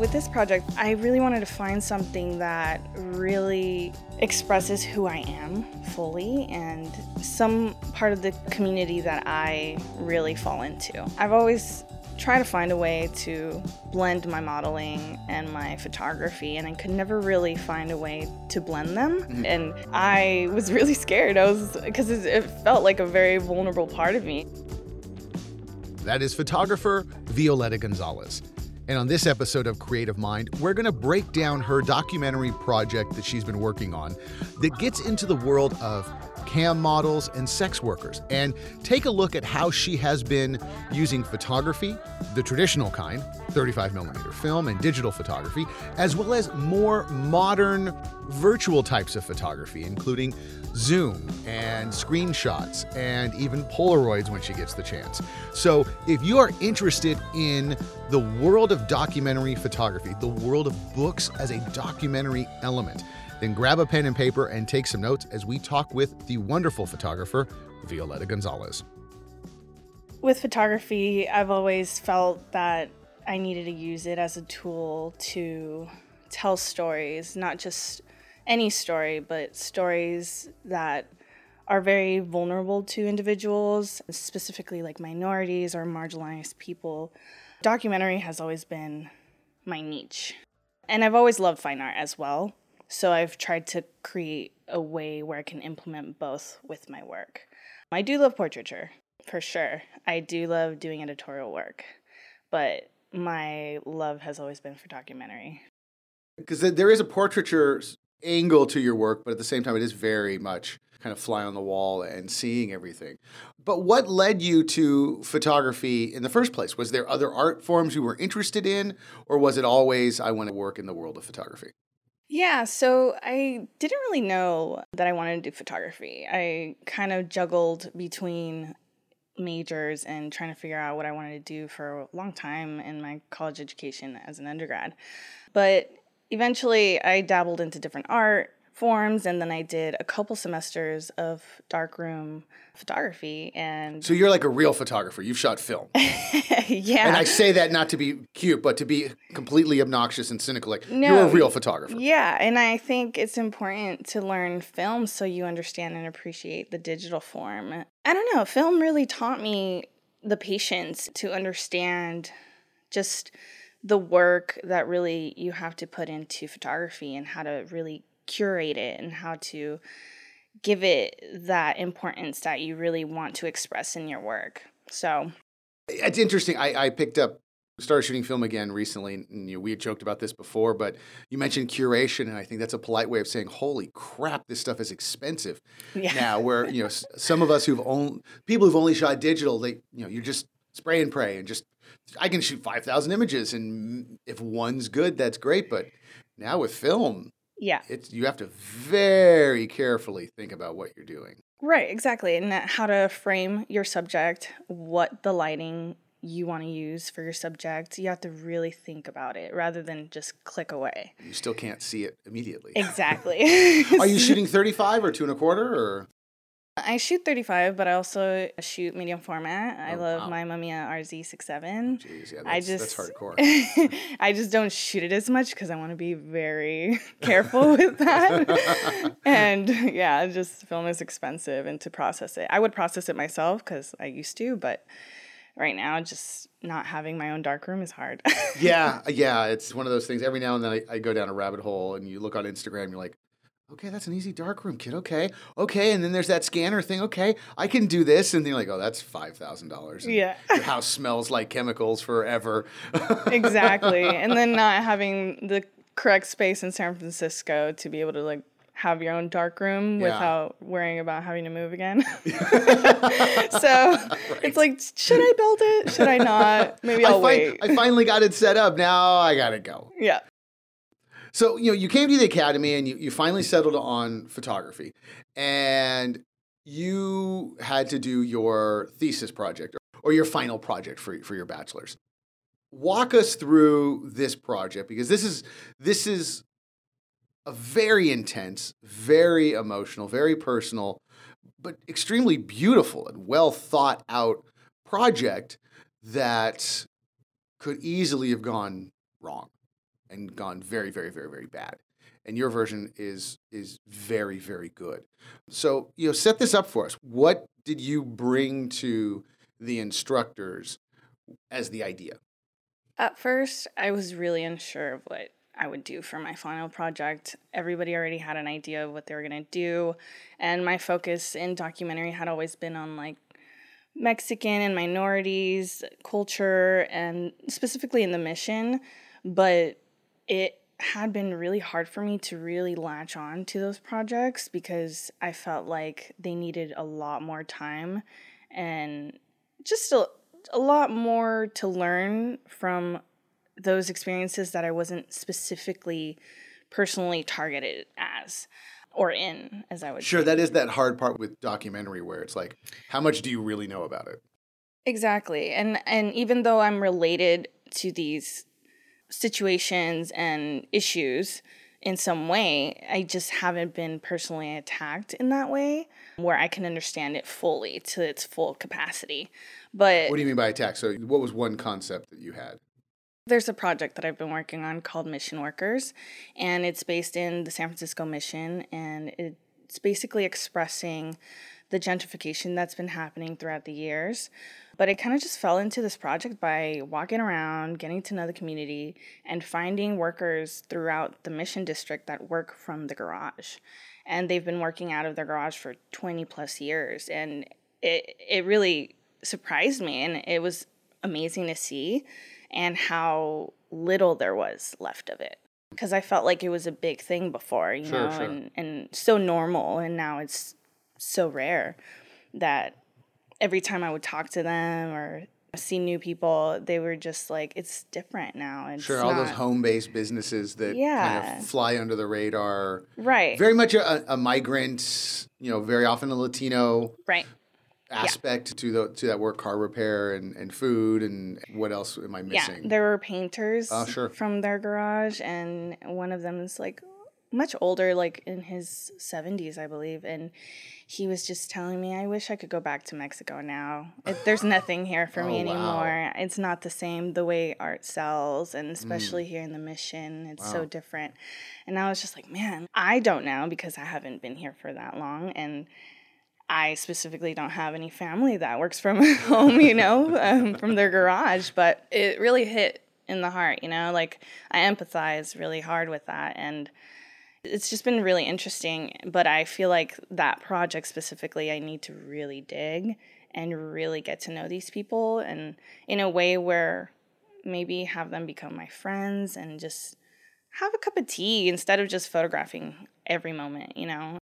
With this project, I really wanted to find something that really expresses who I am fully and some part of the community that I really fall into. I've always tried to find a way to blend my modeling and my photography and I could never really find a way to blend them mm-hmm. and I was really scared I was because it felt like a very vulnerable part of me that is photographer Violeta Gonzalez. And on this episode of Creative Mind, we're going to break down her documentary project that she's been working on that gets into the world of cam models and sex workers. And take a look at how she has been using photography, the traditional kind, 35 millimeter film and digital photography, as well as more modern virtual types of photography, including Zoom and screenshots and even Polaroids when she gets the chance. So, if you are interested in the world of documentary photography, the world of books as a documentary element, then grab a pen and paper and take some notes as we talk with the wonderful photographer, Violeta Gonzalez. With photography, I've always felt that I needed to use it as a tool to tell stories, not just any story, but stories that are very vulnerable to individuals, specifically like minorities or marginalized people. Documentary has always been my niche. And I've always loved fine art as well. So I've tried to create a way where I can implement both with my work. I do love portraiture, for sure. I do love doing editorial work, but my love has always been for documentary. Because there is a portraiture angle to your work, but at the same time, it is very much kind of fly on the wall and seeing everything. But what led you to photography in the first place? Was there other art forms you were interested in, or was it always, I want to work in the world of photography? Yeah, so I didn't really know that I wanted to do photography. I kind of juggled between majors and trying to figure out what I wanted to do for a long time in my college education as an undergrad. But eventually I dabbled into different art forms and then I did a couple semesters of darkroom photography and So you're like a real photographer. You've shot film. yeah. And I say that not to be cute, but to be completely obnoxious and cynical. Like no, you're a real photographer. Yeah, and I think it's important to learn film so you understand and appreciate the digital form. I don't know, film really taught me the patience to understand just the work that really you have to put into photography and how to really curate it and how to give it that importance that you really want to express in your work. So it's interesting. I, I picked up started shooting film again recently and you know, we had joked about this before but you mentioned curation and i think that's a polite way of saying holy crap this stuff is expensive yeah. now where you know some of us who've only people who've only shot digital they you know you just spray and pray and just I can shoot 5,000 images and if one's good, that's great. But now with film, yeah, it's you have to very carefully think about what you're doing. Right, exactly. And how to frame your subject, what the lighting you want to use for your subject. You have to really think about it rather than just click away. You still can't see it immediately. Exactly. Are you shooting 35 or two and a quarter or? I shoot 35, but I also shoot medium format. I oh, love wow. my Mamiya RZ67. Oh, geez, yeah, I just that's hardcore. I just don't shoot it as much because I want to be very careful with that. and yeah, just film is expensive, and to process it, I would process it myself because I used to, but right now, just not having my own darkroom is hard. yeah, yeah, it's one of those things. Every now and then I, I go down a rabbit hole, and you look on Instagram, you're like Okay, that's an easy darkroom kit. Okay, okay, and then there's that scanner thing. Okay, I can do this, and then you're like, oh, that's five thousand dollars. Yeah, your house smells like chemicals forever. exactly, and then not having the correct space in San Francisco to be able to like have your own dark room yeah. without worrying about having to move again. so right. it's like, should I build it? Should I not? Maybe I'll I wait. I finally got it set up. Now I gotta go. Yeah. So, you know, you came to the academy and you, you finally settled on photography and you had to do your thesis project or your final project for, for your bachelor's. Walk us through this project because this is this is a very intense, very emotional, very personal, but extremely beautiful and well thought out project that could easily have gone wrong. And gone very, very, very, very bad. And your version is is very, very good. So, you know, set this up for us. What did you bring to the instructors as the idea? At first, I was really unsure of what I would do for my final project. Everybody already had an idea of what they were going to do, and my focus in documentary had always been on like Mexican and minorities culture and specifically in the mission, but it had been really hard for me to really latch on to those projects because I felt like they needed a lot more time and just a, a lot more to learn from those experiences that I wasn't specifically personally targeted as or in, as I would Sure, say. that is that hard part with documentary where it's like, how much do you really know about it? Exactly. And and even though I'm related to these situations and issues in some way, I just haven't been personally attacked in that way where I can understand it fully to its full capacity. But What do you mean by attack? So, what was one concept that you had? There's a project that I've been working on called Mission Workers, and it's based in the San Francisco Mission, and it's basically expressing the gentrification that's been happening throughout the years. But I kind of just fell into this project by walking around, getting to know the community, and finding workers throughout the Mission District that work from the garage. And they've been working out of their garage for 20 plus years. And it, it really surprised me, and it was amazing to see and how little there was left of it because I felt like it was a big thing before, you Sure, know, sure. and and so normal, and now it's so rare that every time I would talk to them or see new people, they were just like, it's different now. It's Sure, all those home based businesses that kind of fly under the radar. right, Very much a, a migrant, you know, very often a Latino right. aspect to the to that work car repair and, and food and what else am I missing? Yeah, there were painters Oh, sure. from their garage, and one of them is like much older, like in his 70s, I believe. And he was just telling me, I wish I could go back to Mexico now. It, there's nothing here for me Oh, wow. anymore. It's not the same the way art sells, and especially here in the mission, it's so Mm. Different. And I was just like, man, I don't know because I haven't been here for that long. And I specifically don't have any family that works from home, you know, um, from their garage, but it really hit in the heart, you know, like I empathize really hard with that. And it's just been really interesting. But I feel like that project specifically, I need to really dig and really get to know these people and in a way where maybe have them become my friends and just have a cup of tea instead of just photographing every moment, you know?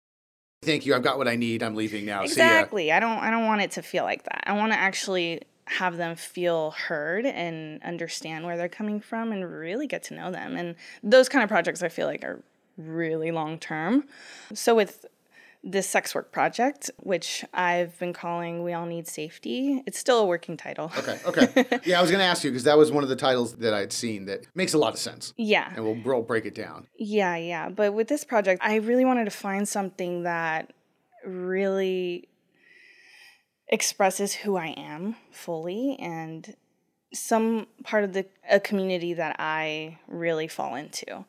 Thank you. I've got what I need. I'm leaving now. See. Exactly. I don't I don't want it to feel like that. I want to actually have them feel heard and understand where they're coming from and really get to know them. And those kind of projects I feel like are really long term. So with this sex work project, which I've been calling We All Need Safety, it's still a working title. Okay. Okay. yeah, I was going to ask you because that was one of the titles that I'd seen that makes a lot of sense, yeah. and we'll, we'll break it down. Yeah, yeah. But with this project, I really wanted to find something that really expresses who I am fully and some part of the a community that I really fall into.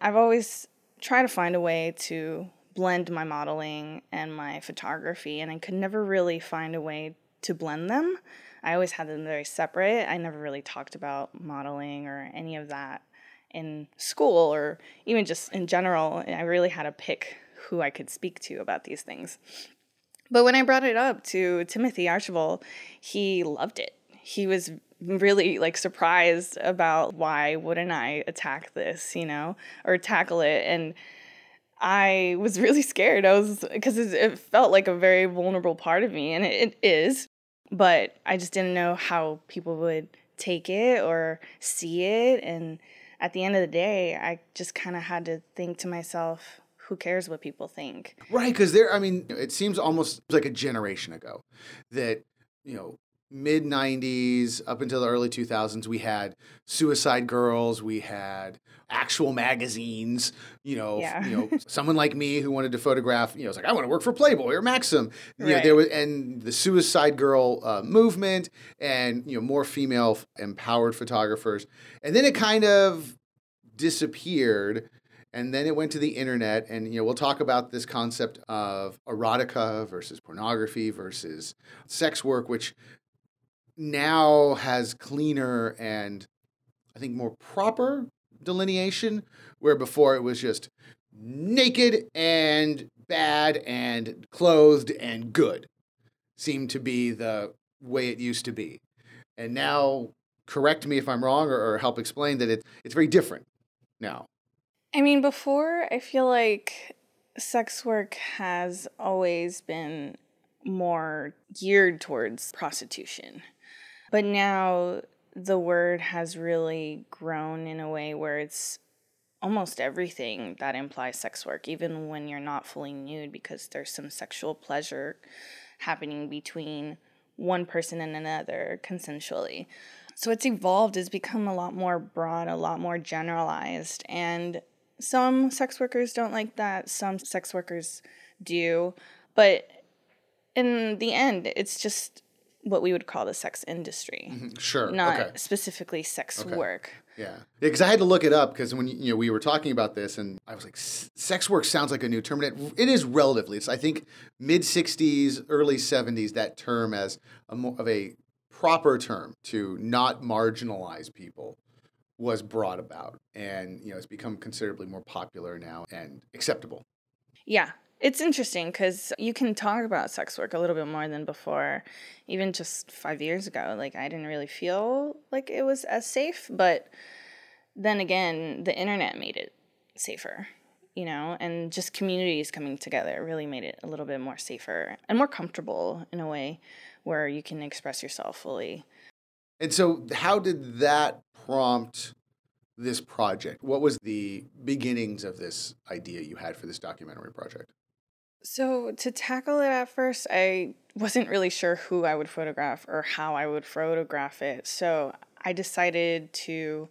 I've always tried to find a way to blend my modeling and my photography and I could never really find a way to blend them. I always had them very separate. I never really talked about modeling or any of that in school or even just in general. I really had to pick who I could speak to about these things. But when I brought it up to Timothy Archibald, he loved it. He was really like surprised about why wouldn't I attack this, you know, or tackle it and I was really scared. I was because it felt like a very vulnerable part of me and it, it is, but I just didn't know how people would take it or see it and at the end of the day, I just kind of had to think to myself, who cares what people think? Right, because there, I mean, it seems almost like a generation ago that, you know, mid 90s up until the early 2000s, we had Suicide Girls, we had actual magazines, you know, Yeah. you know, someone like me who wanted to photograph, you know, it's like, I want to work for Playboy or Maxim. You know, Right. there was, and the Suicide Girl uh, movement and, you know, more female empowered photographers. And then it kind of disappeared and then it went to the internet and you know we'll talk about this concept of erotica versus pornography versus sex work which now has cleaner and i think more proper delineation where before it was just naked and bad and clothed and good seemed to be the way it used to be and now correct me if i'm wrong or, or help explain that it, it's very different now I mean, before, I feel like sex work has always been more geared towards prostitution. But now the word has really grown in a way where it's almost everything that implies sex work, even when you're not fully nude, because there's some sexual pleasure happening between one person and another consensually. So it's evolved, it's become a lot more broad, a lot more generalized. And some sex workers don't like that, some sex workers do. But in the end, it's just what we would call the sex industry. Mm-hmm. Sure. Not okay. specifically sex Okay. work. Yeah, because I had to look it up because when you know we were talking about this, and I was like, "S- sex work sounds like a new term, and it, it is relatively. It's I think mid '60s, early '70s that term as a more of a proper term to not marginalize people was brought about, and you know it's become considerably more popular now and acceptable. Yeah. It's interesting because you can talk about sex work a little bit more than before. Even just five years ago, like I didn't really feel like it was as safe. But then again, the internet made it safer, you know, and just communities coming together really made it a little bit more safer and more comfortable in a way where you can express yourself fully. And so, how did that prompt this project? What was the beginnings of this idea you had for this documentary project? So, to tackle it at first, I wasn't really sure who I would photograph or how I would photograph it. So, I decided to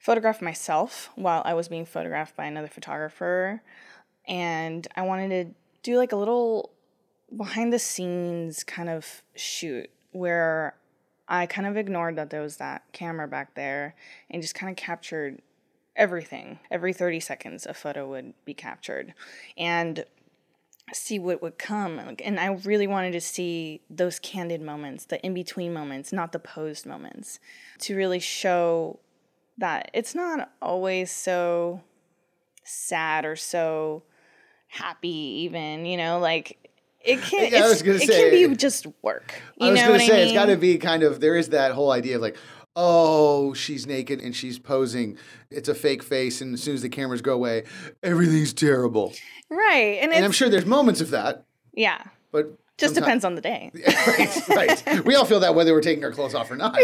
photograph myself while I was being photographed by another photographer. And I wanted to do like a little behind the scenes kind of shoot where I kind of ignored that there was that camera back there and just kind of captured everything. Every 30 seconds, a photo would be captured. And see what would come. And I really wanted to see those candid moments, the in between moments, not the posed moments, to really show that it's not always so sad or so happy, even, you know, like it can, Yeah, I was gonna say, it can be just work. You I was know to say I it's mean? got to be kind of there is that whole idea of like, oh, she's naked and she's posing. It's a fake face, and as soon as the cameras go away, everything's terrible. right. And, And I'm sure there's moments of that, yeah, but just depends on the day. right, right. We all feel that whether we're taking our clothes off or not.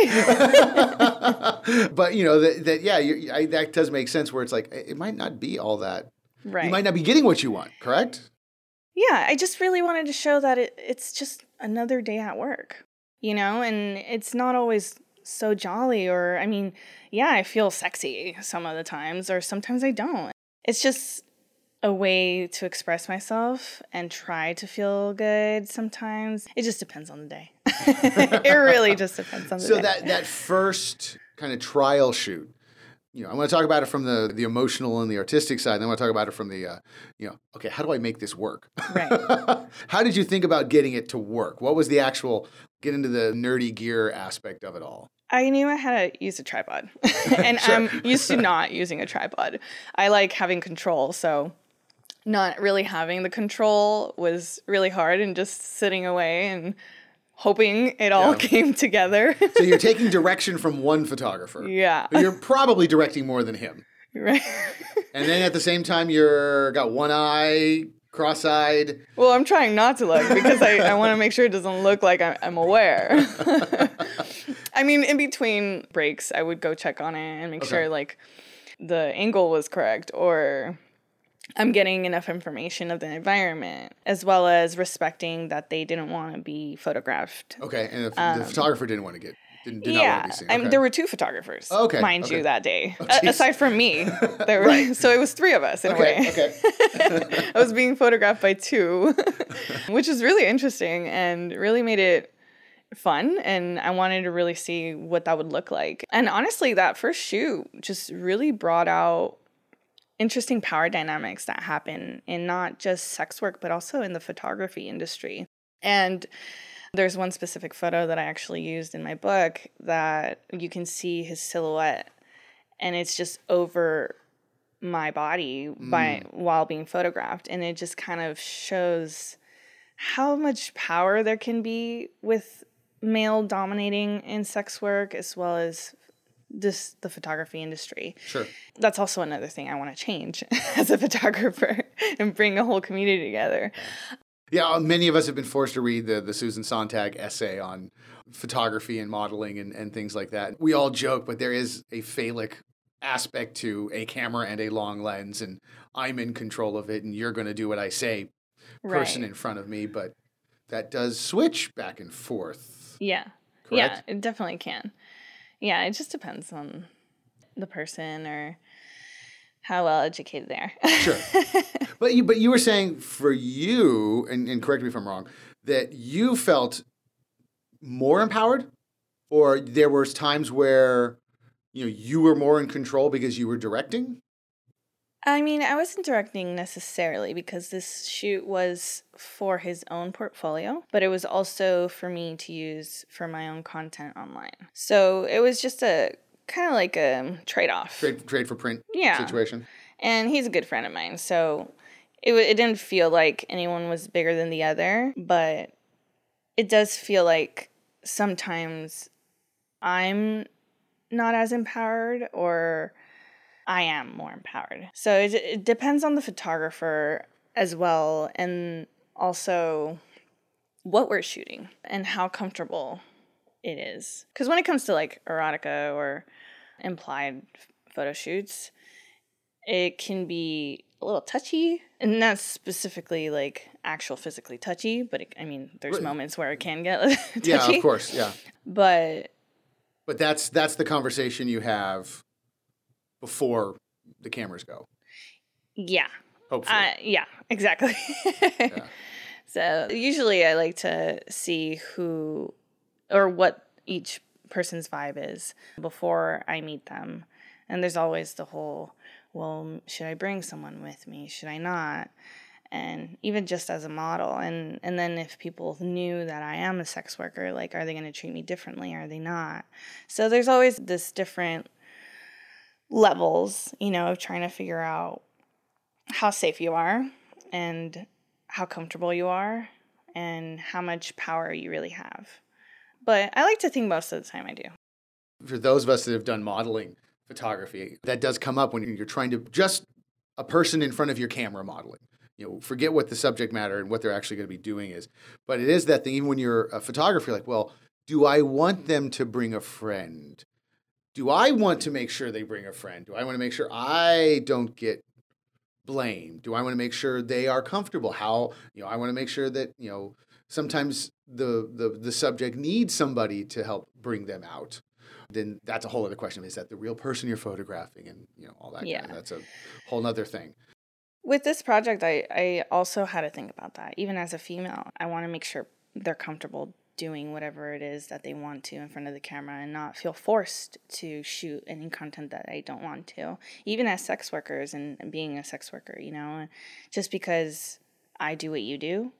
but you know that, that yeah, you, I, that does make sense. Where it's like it might not be all that. Right. You might not be getting what you want. Correct. yeah, I just really wanted to show that it, it's just another day at work, you know, and it's not always so jolly or, I mean, yeah, I feel sexy some of the times, or sometimes I don't. It's just a way to express myself and try to feel good sometimes. It just depends on the day. it really just depends on the So day. that that first kind of trial shoot, you know, I want to talk about it from the the emotional and the artistic side. And I want to talk about it from the, uh, you know, okay, how do I make this work? Right. how did you think about getting it to work? What was the actual get into the nerdy gear aspect of it all? I knew I had to use a tripod. and Sure. I'm used to not using a tripod. I like having control, so not really having the control was really hard and just sitting away and hoping it all Yeah. came together. So you're taking direction from one photographer. yeah. But you're probably directing more than him. Right. And then at the same time, you're got one eye cross-eyed. well, I'm trying not to look because I, I want to make sure it doesn't look like I, I'm aware. I mean, in between breaks, I would go check on it and make Okay. sure like the angle was correct or I'm getting enough information of the environment, as well as respecting that they didn't want to be photographed. Okay, and the, the um, photographer didn't want to get didn't did yeah, be. I mean, there were two photographers, Okay, mind okay. you, that day. A- aside from me, there were, so it was three of us in a way. okay. I was being photographed by two, which is really interesting and really made it fun and I wanted to really see what that would look like. And honestly, that first shoot just really brought out interesting power dynamics that happen in not just sex work, but also in the photography industry. And there's one specific photo that I actually used in my book that you can see his silhouette and it's just over my body mm. by while being photographed and it just kind of shows how much power there can be with male dominating in sex work as well as this the photography industry. Sure. That's also another thing I want to change as a photographer and bring a whole community together. Yeah, uh, many of us have been forced to read the the Susan Sontag essay on photography and modeling and, and things like that. We all joke, but there is a phallic aspect to a camera and a long lens and I'm in control of it and you're going to do what I say person right. in front of me, but that does switch back and forth. Yeah. Correct? Yeah, it definitely can. Yeah, it just depends on the person or how well educated they are. sure. But you but you were saying for you, and, and correct me if I'm wrong, that you felt more empowered or there was times where you know you were more in control because you were directing I mean, I wasn't directing necessarily because this shoot was for his own portfolio, but it was also for me to use for my own content online. So it was just a kind of like a um, trade off. Trade, trade for print yeah. situation. And he's a good friend of mine. So it, it didn't feel like anyone was bigger than the other, but it does feel like sometimes I'm not as empowered or I am more empowered. So it, it depends on the photographer as well, and also what we're shooting and how comfortable it is. Because when it comes to like erotica or implied photo shoots, it can be a little touchy, and not specifically like actual physically touchy, but it, I mean, there's right. moments where it can get touchy. Yeah, of course, yeah. But but that's that's the conversation you have before the cameras go. Yeah. Hopefully. Uh, yeah, exactly. yeah. So usually I like to see who or what each person's vibe is before I meet them. And there's always the whole, well, should I bring someone with me? Should I not? And even just as a model, and and then if people knew that I am a sex worker, like, are they going to treat me differently? Are they not? So there's always this different levels, you know, of trying to figure out how safe you are and how comfortable you are and how much power you really have. But I like to think most of the time I do. For those of us that have done modeling photography, that does come up when you're trying to just a person in front of your camera modeling. You know, forget what the subject matter and what they're actually going to be doing is. But it is that thing, even when you're a photographer, like, well, do I want them to bring a friend? do I want to make sure they bring a friend? Do I want to make sure I don't get blamed? Do I want to make sure they are comfortable? How, you know, I want to make sure that, you know, sometimes the the the subject needs somebody to help bring them out. Then that's a whole other question. Is that the real person you're photographing and, you know, all that yeah. Kind of, that's a whole other thing. With this project, I, I also had to think about that. Even as a female, I want to make sure they're comfortable doing whatever it is that they want to in front of the camera and not feel forced to shoot any content that I don't want to. Even as sex workers and, being a sex worker, you know, just because I do what you do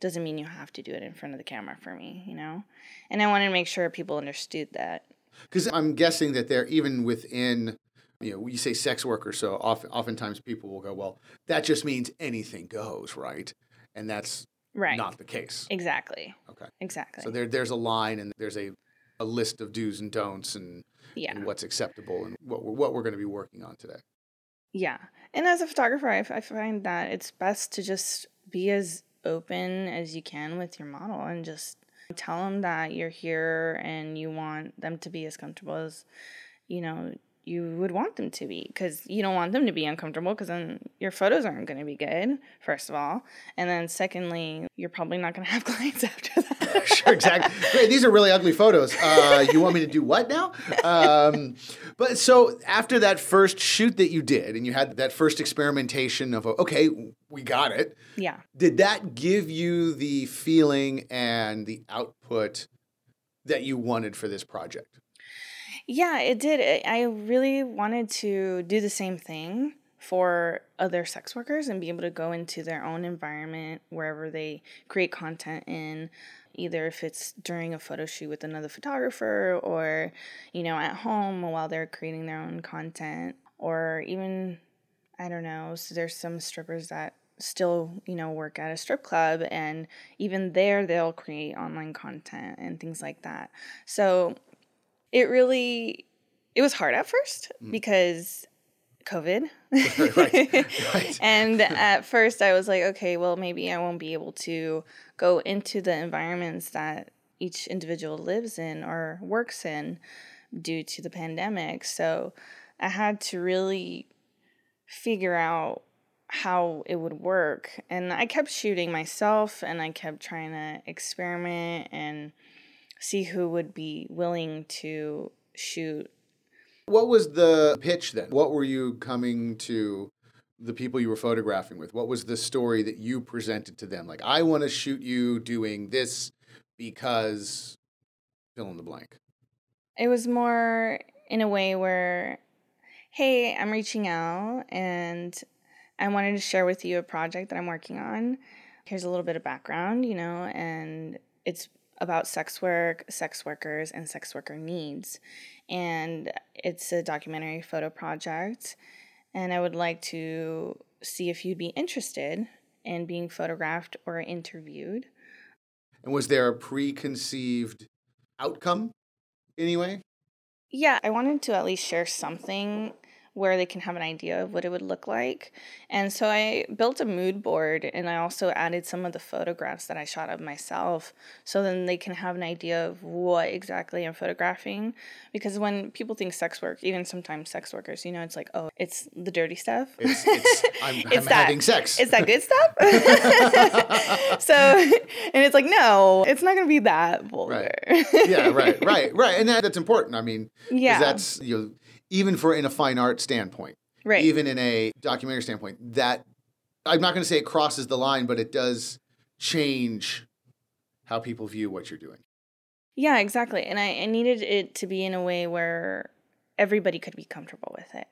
doesn't mean you have to do it in front of the camera for me, you know? And I wanted to make sure people understood that. Because I'm guessing that they're even within, you know, you say sex worker, so often, oftentimes people will go, well, that just means anything goes, right? And that's right. not the case. Exactly. Okay. Exactly. So there, there's a line and there's a, a list of do's and don'ts and, yeah. and what's acceptable and what we're, what we're going to be working on today. Yeah. And as a photographer, I, I find that it's best to just be as open as you can with your model and just tell them that you're here and you want them to be as comfortable as, you know, you would want them to be. Because you don't want them to be uncomfortable because then your photos aren't going to be good first of all. And then secondly you're probably not going to have clients after that sure exactly Great, these are really ugly photos. Uh, you want me to do what now? Um, but so after that first shoot that you did and you had that first experimentation of okay we got it. Yeah. Did that give you the feeling and the output that you wanted for this project. Yeah, it did. I really wanted to do the same thing for other sex workers and be able to go into their own environment wherever they create content in either if it's during a photo shoot with another photographer or you know at home while they're creating their own content or even i don't know so there's some strippers that still you know work at a strip club and even there they'll create online content and things like that so it really it was hard at first mm. because COVID. right, right. and at first I was like, okay, well, maybe I won't be able to go into the environments that each individual lives in or works in due to the pandemic. So I had to really figure out how it would work. And I kept shooting myself and I kept trying to experiment and see who would be willing to shoot what was the pitch then? What were you coming to the people you were photographing with? What was the story that you presented to them? Like, I want to shoot you doing this because fill in the blank. It was more in a way where, hey, I'm reaching out and I wanted to share with you a project that I'm working on. Here's a little bit of background, you know, and it's about sex work, sex workers, and sex worker needs. And it's a documentary photo project. And I would like to see if you'd be interested in being photographed or interviewed. And was there a preconceived outcome anyway? Yeah, I wanted to at least share something where they can have an idea of what it would look like. And so I built a mood board and I also added some of the photographs that I shot of myself so then they can have an idea of what exactly I'm photographing. Because when people think sex work, even sometimes sex workers, you know, it's like, oh, it's the dirty stuff. It's, it's I'm, it's I'm that, having sex. It's that good stuff. so, and it's like, no, it's not going to be that vulgar. Right. Yeah, right, right, right. And that, that's important. I mean, yeah. that's, you know, even for in a fine art standpoint, right? Even in a documentary standpoint, that I'm not going to say it crosses the line, but it does change how people view what you're doing. Yeah, exactly. And I, I needed it to be in a way where everybody could be comfortable with it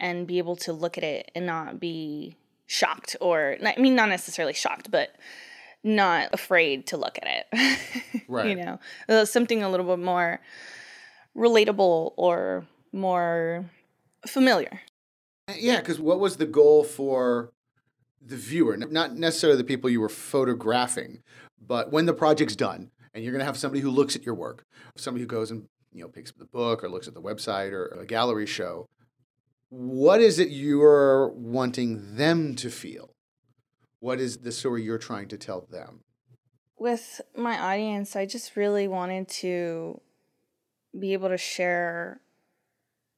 and be able to look at it and not be shocked or I mean not necessarily shocked, but not afraid to look at it. right. You know, something a little bit more relatable or more familiar. Uh, yeah, because what was the goal for the viewer? Not necessarily the people you were photographing, but when the project's done and you're going to have somebody who looks at your work, somebody who goes and you know picks up the book or looks at the website or a gallery show, what is it you're wanting them to feel? What is the story you're trying to tell them? With my audience, I just really wanted to be able to share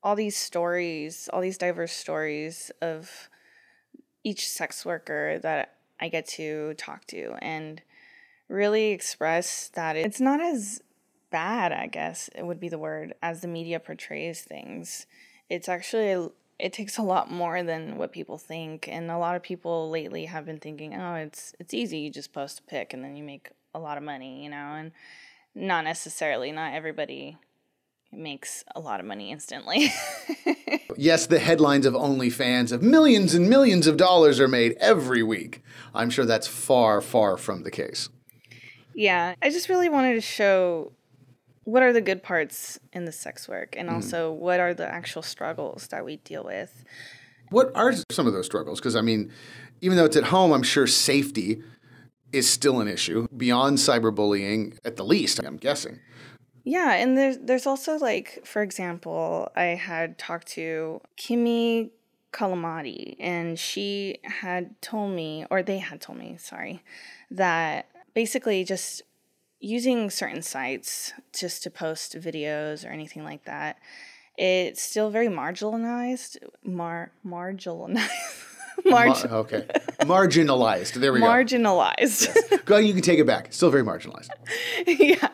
all these stories, all these diverse stories of each sex worker that I get to talk to and really express that it's not as bad, I guess it would be the word, as the media portrays things. It's actually it takes a lot more than what people think and a lot of people lately have been thinking, "Oh, it's it's easy, you just post a pic and then you make a lot of money," you know, and not necessarily, not everybody makes a lot of money instantly. yes, the headlines of OnlyFans of millions and millions of dollars are made every week. I'm sure that's far, far from the case. Yeah, I just really wanted to show what are the good parts in the sex work and mm-hmm. also mm. what are the actual struggles that we deal with. What are some of those struggles? Because, I mean, even though it's at home, I'm sure safety is still an issue beyond cyberbullying, at the least, I'm guessing. Yeah, and there's there's also like, for example, I had talked to Kimmy Kalamati, and she had told me, or they had told me, sorry, that basically just using certain sites just to post videos or anything like that, it's still very marginalized. Mar marginalized. Margin- Ma- okay. Marginalized. There we go. Marginalized. Yes. Go, you can take it back. Still very marginalized. yeah.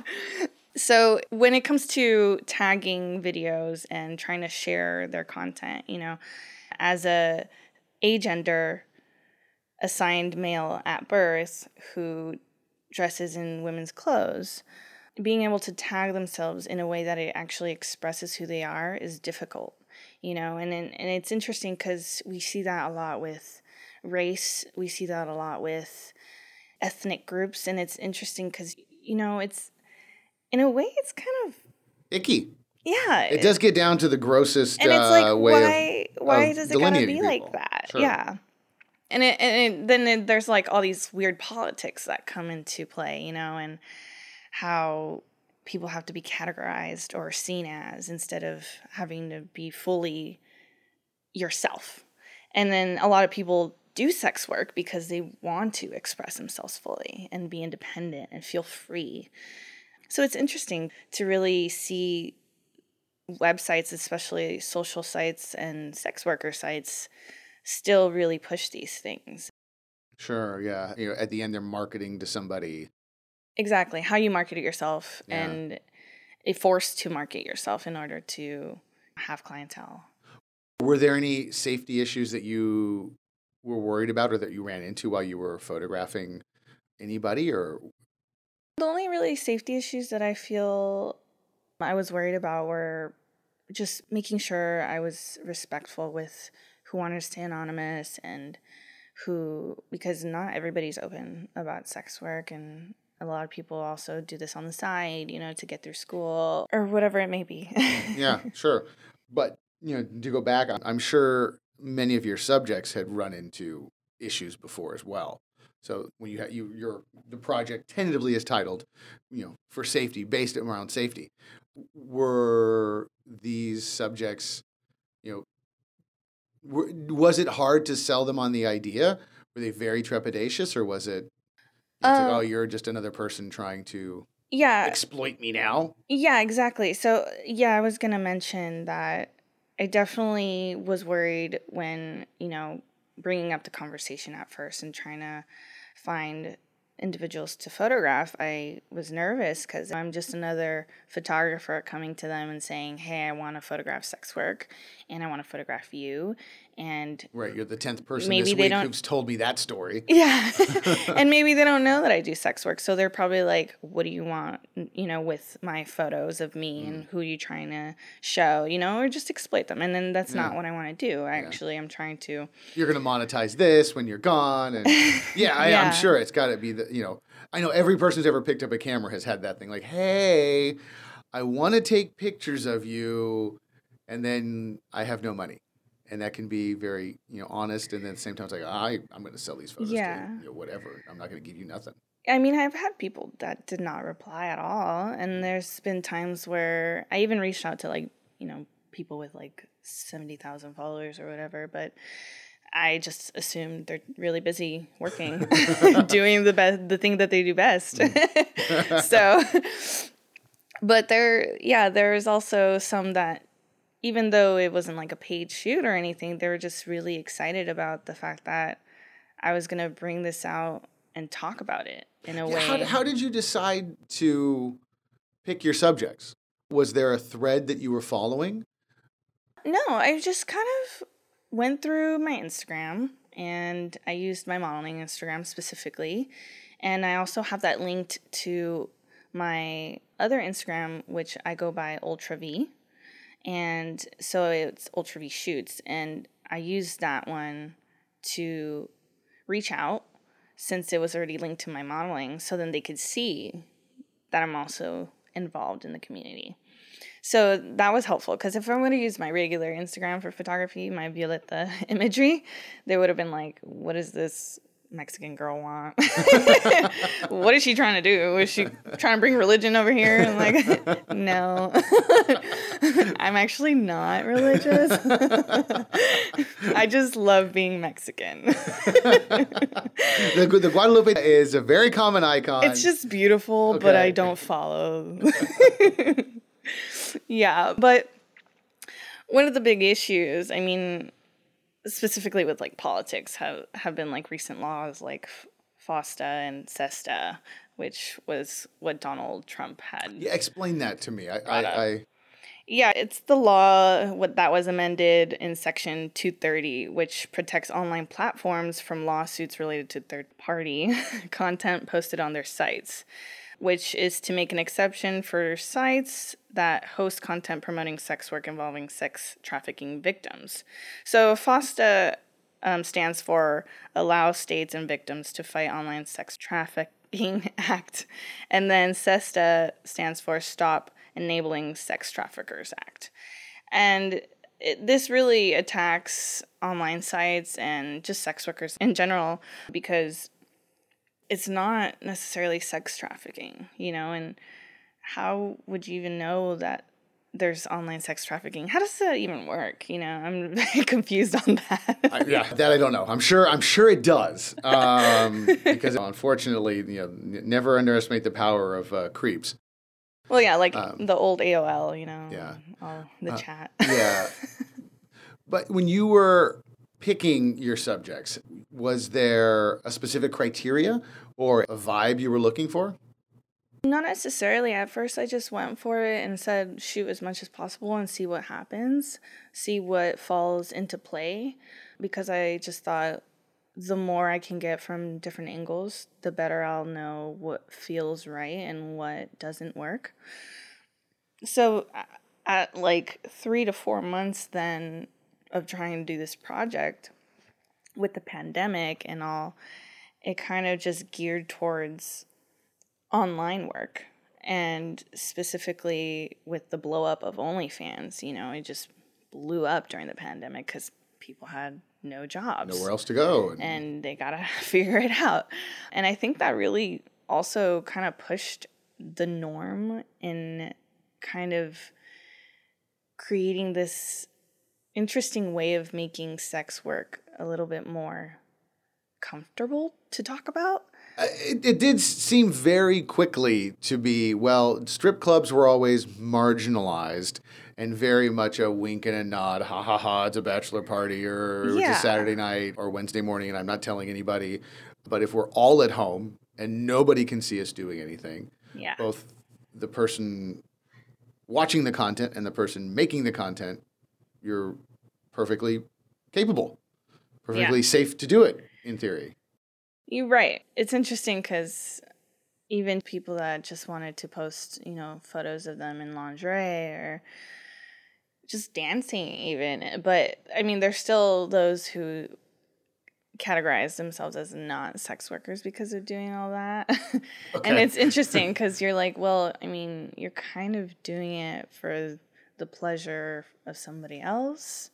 So when it comes to tagging videos and trying to share their content, you know, as a agender assigned male at birth who dresses in women's clothes, being able to tag themselves in a way that it actually expresses who they are is difficult, you know. And and, and it's interesting because we see that a lot with race. We see that a lot with ethnic groups, and it's interesting because you know it's in a way it's kind of icky. Yeah, it does get down to the grossest. And it's like, uh, why? of, why of does it gotta be delineating like that? Sure. Yeah. And it, and it, then it, there's like all these weird politics that come into play, you know, and how people have to be categorized or seen as instead of having to be fully yourself. And then a lot of people do sex work because they want to express themselves fully and be independent and feel free. So it's interesting to really see websites, especially social sites and sex worker sites, still really push these things. Sure, yeah. You know, at the end, they're marketing to somebody. Exactly. How you market it yourself Yeah. and a force to market yourself in order to have clientele. Were there any safety issues that you were worried about or that you ran into while you were photographing anybody? Or The only really safety issues that I feel I was worried about were just making sure I was respectful with who wanted to stay anonymous and who, because not everybody's open about sex work and a lot of people also do this on the side, you know, to get through school or whatever it may be. yeah, sure. But you know, to go back, I'm- sure many of your subjects had run into issues before as well. So when you ha- you your the project tentatively is titled, you know, for safety, based around safety. Were these subjects, you know, were, was it hard to sell them on the idea? Were they very trepidatious, or was it? know, like, Uh, oh, you're just another person trying to yeah. exploit me now. Yeah, exactly. So, yeah, I was going to mention that I definitely was worried when, you know, bringing up the conversation at first and trying to find individuals to photograph. I was nervous because I'm just another photographer coming to them and saying, hey, I want to photograph sex work and I want to photograph you. And Right, you're the tenth person Maybe this week who's told me that story. Yeah. and maybe they don't know that I do sex work. So they're probably like, what do you want, you know, with my photos of me Mm. and who you trying to show, you know, or just exploit them. And then that's not what I want to do. I actually am trying to. You're going to monetize this when you're gone, and yeah, I, Yeah. I'm sure it's got to be the you know. I know every person who's ever picked up a camera has had that thing like, hey, I want to take pictures of you, and then I have no money. And that can be very, you know, honest, and then at the same time, it's like I, I'm going to sell these photos. Yeah. to you, you know, whatever. I'm not going to give you nothing. I mean, I've had people that did not reply at all. And mm. there's been times where I even reached out to like, you know, people with like 70,000 followers or whatever, but I just assumed they're really busy working, doing the best, the thing that they do best. Mm. so, but there, yeah, there's also some that, even though it wasn't like a paid shoot or anything, they were just really excited about the fact that I was gonna bring this out and talk about it in a Yeah, way. How, how did you decide to pick your subjects? Was there a thread that you were following? No, I just kind of went through my Instagram and I used my modeling Instagram specifically. And I also have that linked to my other Instagram, which I go by Ultra V. And so it's Ultra V Shoots. And I used that one to reach out since it was already linked to my modeling so then they could see that I'm also involved in the community. So that was helpful because if I would have used my regular Instagram for photography, my Violetta imagery, they would have been like, what is this Mexican girl want? what is she trying to do? Is she trying to bring religion over here? And like, no, I'm actually not religious. I just love being Mexican. the, the Guadalupe is a very common icon. It's just beautiful, but I don't follow. yeah, but one of the big issues, I mean, specifically with like politics, have have been like recent laws like FOSTA and SESTA, which was what Donald Trump had. Yeah, explain that to me. I, I, I Yeah, it's the law what that was amended in section 230 which protects online platforms from lawsuits related to third party content posted on their sites. Which is to make an exception for sites that host content promoting sex work involving sex trafficking victims. So FOSTA um, stands for Allow States and Victims to Fight Online Sex Trafficking Act, and then SESTA stands for Stop Enabling Sex Traffickers Act. And it, this really attacks online sites and just sex workers in general because it's not necessarily sex trafficking, you know, and how would you even know that there's online sex trafficking? How does that even work? You know, I'm confused on that. I, yeah, that I don't know. I'm sure. I'm sure it does, um, because unfortunately, you know, never underestimate the power of uh, creeps. Well, yeah, like um, the old AOL, you know, yeah, all the uh, chat. yeah, but when you were picking your subjects, was there a specific criteria or a vibe you were looking for? Not necessarily. At first, I just went for it and said, shoot as much as possible and see what happens, see what falls into play, because I just thought the more I can get from different angles, the better I'll know what feels right and what doesn't work. So, at like three to four months, then of trying to do this project with the pandemic and all, it kind of just geared towards online work and specifically with the blow up of OnlyFans. You know, it just blew up during the pandemic because people had no jobs, nowhere else to go, and, and they gotta figure it out. And I think that really also kind of pushed the norm in kind of creating this interesting way of making sex work a little bit more comfortable to talk about. Uh, it, it, did seem very quickly to be well, strip clubs were always marginalized and very much a wink and a nod. Ha ha ha! It's a bachelor party, or yeah. it's a Saturday night or Wednesday morning, and I'm not telling anybody. But if we're all at home and nobody can see us doing anything, yeah. both the person watching the content and the person making the content you're perfectly capable, perfectly yeah. safe to do it in theory. You're right. It's interesting because even people that just wanted to post, you know, photos of them in lingerie or just dancing, even. But I mean, there's still those who categorize themselves as not sex workers because of doing all that. Okay. and it's interesting because you're like, well, I mean, you're kind of doing it for the pleasure of somebody else.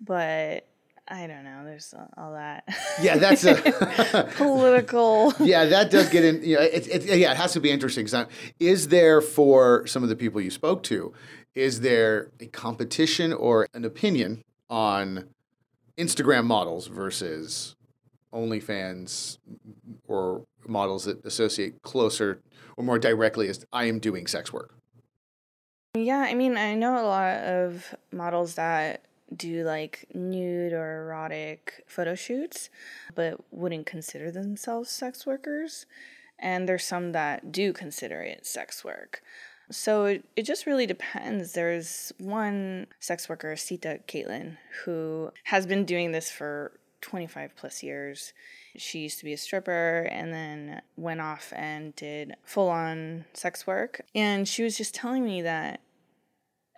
But I don't know. There's all that. Yeah, that's a political. yeah, that does get in. You know, it, it, yeah, it has to be interesting. Is there for some of the people you spoke to? Is there a competition or an opinion on Instagram models versus OnlyFans or models that associate closer or more directly as I am doing sex work? Yeah, I mean, I know a lot of models that do like nude or erotic photo shoots, but wouldn't consider themselves sex workers. And there's some that do consider it sex work. So it, it just really depends. There's one sex worker, Sita Caitlin, who has been doing this for 25 plus years. She used to be a stripper and then went off and did full on sex work. And she was just telling me that,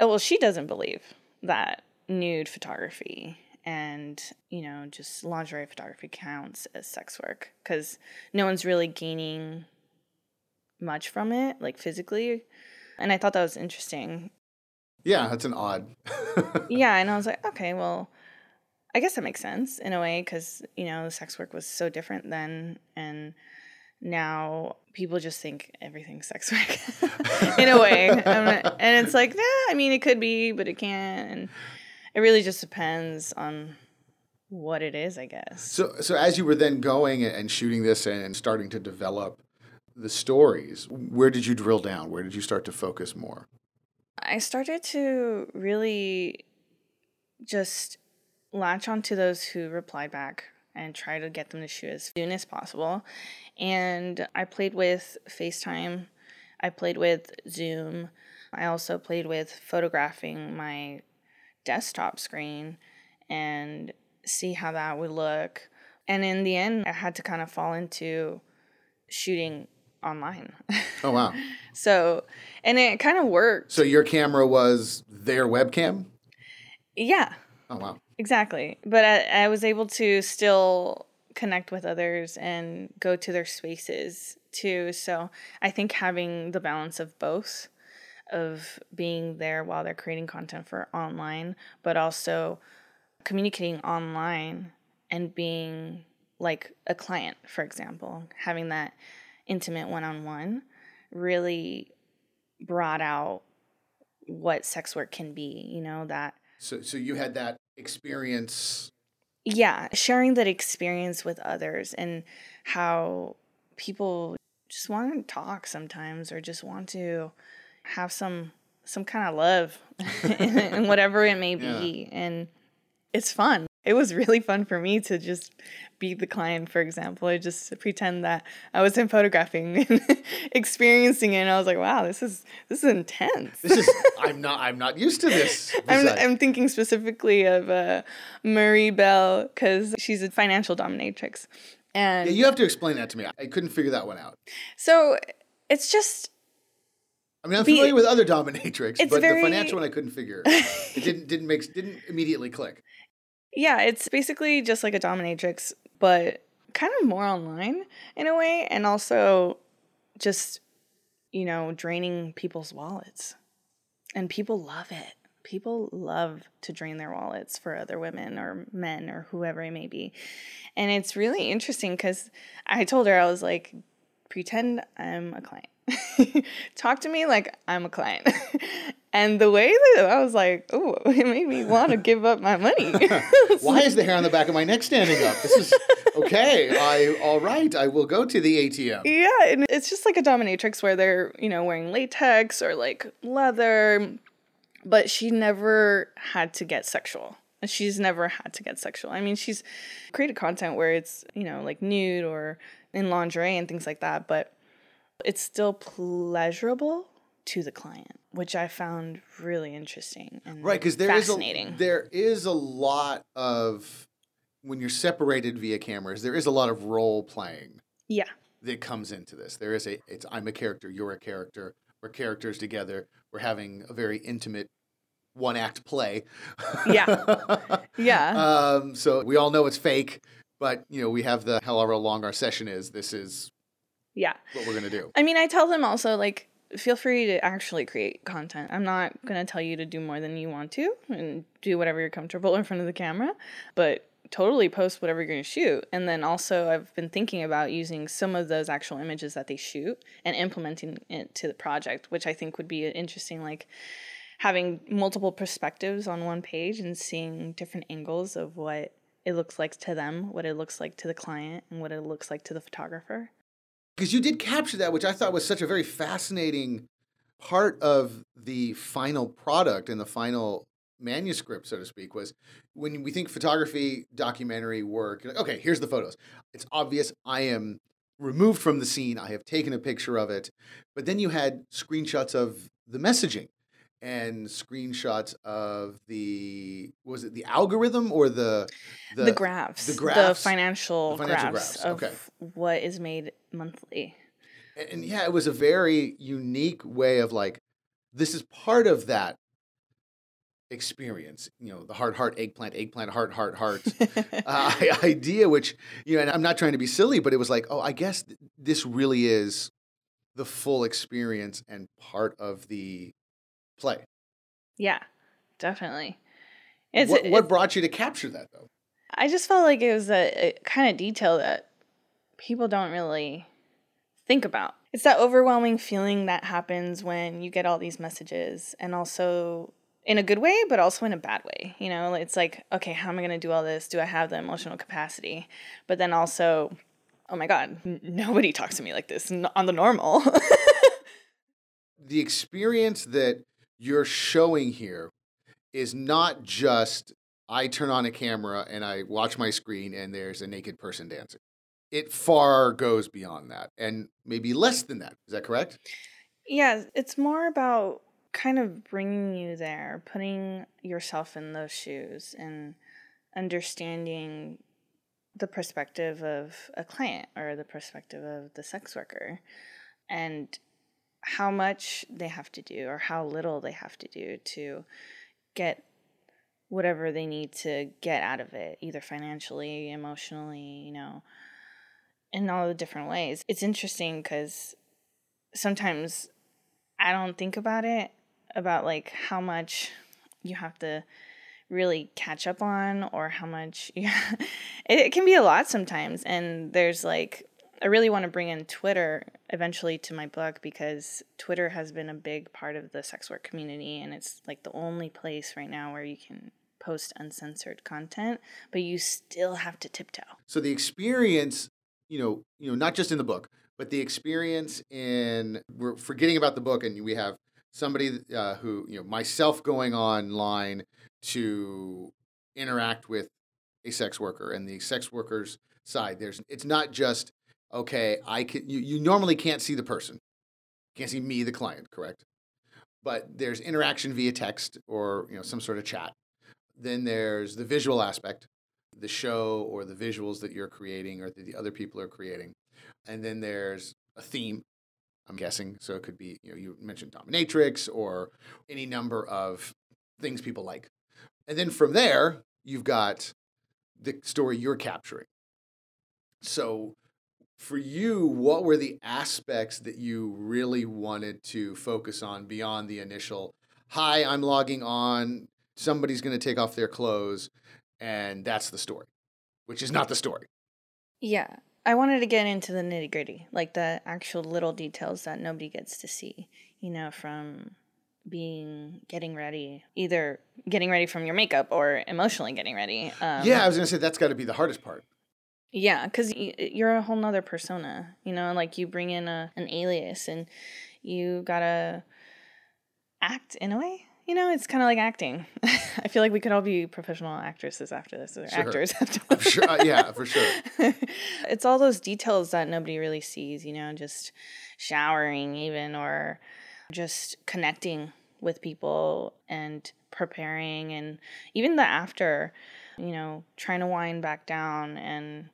well, she doesn't believe that nude photography and, you know, just lingerie photography counts as sex work because no one's really gaining much from it, like physically. And I thought that was interesting. Yeah, that's an odd. yeah, and I was like, okay, well, I guess that makes sense in a way because you know sex work was so different then, and now people just think everything's sex work in a way, and it's like, yeah, I mean, it could be, but it can't, and it really just depends on what it is, I guess. So, so as you were then going and shooting this and starting to develop the stories, where did you drill down? Where did you start to focus more? I started to really just latch onto those who replied back and try to get them to shoot as soon as possible. And I played with FaceTime, I played with Zoom, I also played with photographing my desktop screen and see how that would look. And in the end, I had to kind of fall into shooting online. Oh wow. so, and it kind of worked. So your camera was their webcam? Yeah, Oh wow. exactly. But I, I was able to still connect with others and go to their spaces too. So I think having the balance of both of being there while they're creating content for online, but also communicating online and being like a client, for example, having that intimate one on one really brought out what sex work can be, you know, that So so you had that experience yeah, sharing that experience with others and how people just want to talk sometimes or just want to have some some kind of love and whatever it may be and it's fun. It was really fun for me to just be the client, for example. I just pretend that I was in photographing and experiencing it and I was like, wow, this is this is intense. This is I'm not I'm not used to this. I'm, I'm thinking specifically of uh, Marie Bell because she's a financial dominatrix. And Yeah, you have to explain that to me. I couldn't figure that one out. so it's just, I mean, I'm Be- familiar with other dominatrix, but very- the financial one I couldn't figure. it didn't didn't make didn't immediately click. yeah, it's basically just like a dominatrix, but kind of more online in a way. And also just, you know, draining people's wallets. And people love it. People love to drain their wallets for other women or men or whoever it may be. And it's really interesting because I told her, I was like, pretend I'm a client. Talk to me like I'm a client. and the way that I was like, oh, it made me want to give up my money. Why is the hair on the back of my neck standing up? This is okay. I all right. I will go to the ATM. Yeah, and it's just like a dominatrix where they're, you know, wearing latex or like leather, but she never had to get sexual. She's never had to get sexual. I mean, she's created content where it's, you know, like nude or in lingerie and things like that, but it's still pleasurable to the client, which I found really interesting and Right, because there is a there is a lot of when you're separated via cameras, there is a lot of role playing yeah, that comes into this. There is a it's I'm a character, you're a character, we're characters together, we're having a very intimate one act play. Yeah. yeah. Um, so we all know it's fake, but you know, we have the however long our session is, this is yeah. what we're gonna do. I mean, I tell them also like feel free to actually create content. I'm not going to tell you to do more than you want to and do whatever you're comfortable in front of the camera, but totally post whatever you're going to shoot. And then also I've been thinking about using some of those actual images that they shoot and implementing it to the project, which I think would be interesting like having multiple perspectives on one page and seeing different angles of what it looks like to them, what it looks like to the client, and what it looks like to the photographer. Because you did capture that, which I thought was such a very fascinating part of the final product and the final manuscript, so to speak, was when we think photography, documentary work, like, okay, here's the photos. It's obvious I am removed from the scene. I have taken a picture of it. But then you had screenshots of the messaging and screenshots of the was it the algorithm or the the, graphs, the the graphs, financial, the financial graphs, graphs, of okay. what is made monthly. And, and yeah, it was a very unique way of like, this is part of that experience. You know, the heart, heart, eggplant, eggplant, heart, heart, heart uh, idea. Which you know, and I'm not trying to be silly, but it was like, oh, I guess th- this really is the full experience and part of the play. yeah, definitely. It's, what, what brought you to capture that though? I just felt like it was a, a kind of detail that people don't really think about. It's that overwhelming feeling that happens when you get all these messages, and also in a good way, but also in a bad way. You know, it's like, okay, how am I going to do all this? Do I have the emotional capacity? But then also, oh my God, n- nobody talks to me like this n- on the normal. the experience that you're showing here is not just I turn on a camera and I watch my screen and there's a naked person dancing. It far goes beyond that and maybe less than that. Is that correct? Yeah, it's more about kind of bringing you there, putting yourself in those shoes and understanding the perspective of a client or the perspective of the sex worker. and how much they have to do or how little they have to do to get whatever they need to get out of it, either financially, emotionally, you know, in all the different ways. It's interesting because sometimes I don't think about it, about like how much you have to really catch up on or how much you, it can be a lot sometimes. And there's like, I really want to bring in Twitter eventually to my book because Twitter has been a big part of the sex work community and it's like the only place right now where you can post uncensored content, but you still have to tiptoe. So the experience, you know, you know, not just in the book, but the experience in we're forgetting about the book, and we have somebody uh, who, you know, myself going online to interact with a sex worker and the sex worker's side. There's it's not just okay. I can you, you normally can't see the person, You can't see me, the client, correct? But there's interaction via text or you know some sort of chat then there's the visual aspect, the show or the visuals that you're creating or that the other people are creating. And then there's a theme, I'm guessing. So it could be, you know, you mentioned dominatrix or any number of things people like. And then from there, you've got the story you're capturing. So for you, what were the aspects that you really wanted to focus on beyond the initial, hi, I'm logging on, somebody's going to take off their clothes and that's the story, which is not the story. Yeah. I wanted to get into the nitty gritty, like the actual little details that nobody gets to see, you know, from being getting ready, either getting ready from your makeup or emotionally getting ready. Um, yeah, I was going to say that's got to be the hardest part. Yeah, because you're a whole nother persona, you know, like you bring in a, an alias and you gotta act in a way you know, it's kind of like acting. I feel like we could all be professional actresses after this, or sure. actors after this. sure, uh, yeah, for sure. it's all those details that nobody really sees, you know, just showering, even, or just connecting with people and preparing, and even the after, you know, trying to wind back down and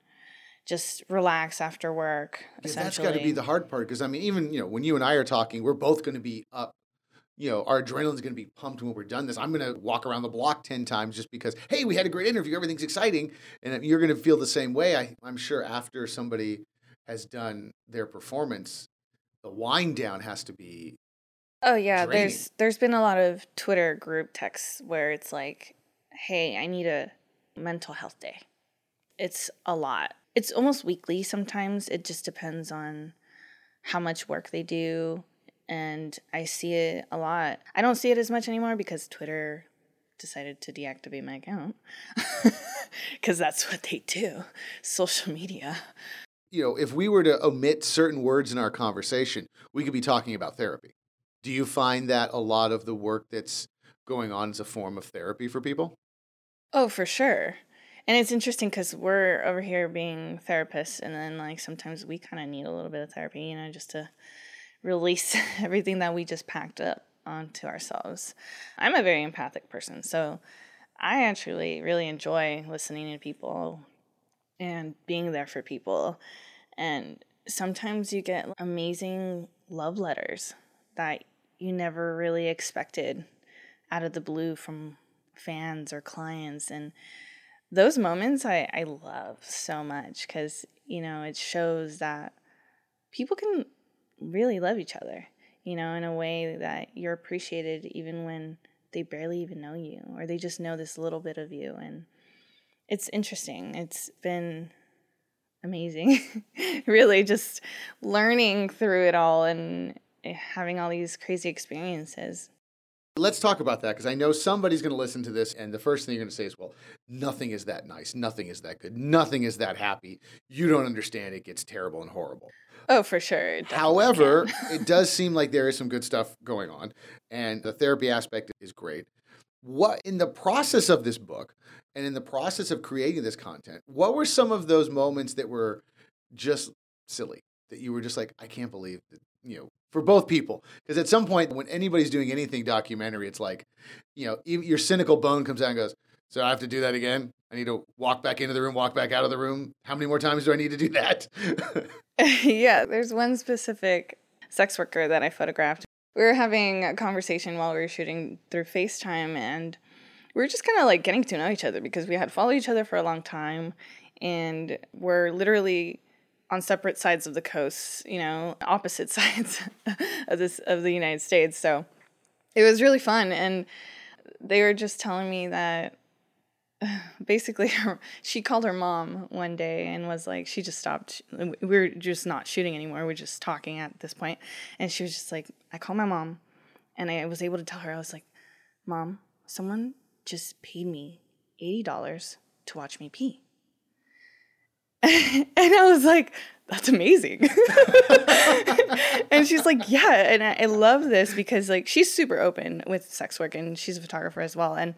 just relax after work. Yeah, that's got to be the hard part because I mean, even you know, when you and I are talking, we're both going to be up you know, our adrenaline's going to be pumped when we're done this. I'm going to walk around the block 10 times just because, hey, we had a great interview. Everything's exciting. And you're going to feel the same way. I, I'm sure after somebody has done their performance, the wind down has to be. Oh, yeah. Draining. There's There's been a lot of Twitter group texts where it's like, hey, I need a mental health day. It's a lot. It's almost weekly sometimes. It just depends on how much work they do and I see it a lot. I don't see it as much anymore because Twitter decided to deactivate my account because that's what they do social media. You know, if we were to omit certain words in our conversation, we could be talking about therapy. Do you find that a lot of the work that's going on is a form of therapy for people? Oh, for sure. And it's interesting because we're over here being therapists, and then like sometimes we kind of need a little bit of therapy, you know, just to release everything that we just packed up onto ourselves. I'm a very empathic person, so I actually really enjoy listening to people and being there for people. And sometimes you get amazing love letters that you never really expected out of the blue from fans or clients. And those moments I, I love so much because, you know, it shows that people can really love each other, you know, in a way that you're appreciated even when they barely even know you or they just know this little bit of you. And it's interesting. It's been amazing, really, just learning through it all and eh, having all these crazy experiences. Let's talk about that because I know somebody's going to listen to this, and the first thing you're going to say is, Well, nothing is that nice. Nothing is that good. Nothing is that happy. You don't understand. It gets terrible and horrible. Oh, for sure. However, it does seem like there is some good stuff going on, and the therapy aspect is great. What in the process of this book and in the process of creating this content, what were some of those moments that were just silly that you were just like, I can't believe that, you know, for both people. Because at some point, when anybody's doing anything documentary, it's like, you know, your cynical bone comes out and goes, So I have to do that again? I need to walk back into the room, walk back out of the room. How many more times do I need to do that? yeah, there's one specific sex worker that I photographed. We were having a conversation while we were shooting through FaceTime and we were just kind of like getting to know each other because we had followed each other for a long time and we're literally on separate sides of the coast, you know, opposite sides of this of the United States. So it was really fun. And they were just telling me that basically she called her mom one day and was like she just stopped. We were just not shooting anymore. We are just talking at this point. And she was just like i called my mom and i was able to tell her i was like mom someone just paid me $80 to watch me pee and i was like that's amazing. And she's like yeah and I, I love this because like she's super open with sex work and she's a photographer as well and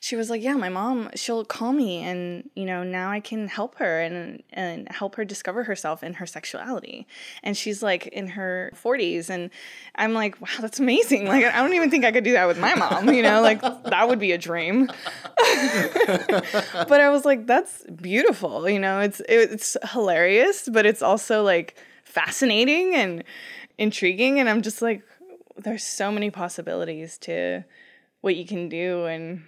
she was like, "Yeah, my mom, she'll call me and, you know, now I can help her and and help her discover herself and her sexuality." And she's like in her 40s and I'm like, "Wow, that's amazing." Like I don't even think I could do that with my mom, you know? Like that would be a dream. but I was like, "That's beautiful." You know, it's it's hilarious, but it's also like fascinating and intriguing and I'm just like there's so many possibilities to what you can do and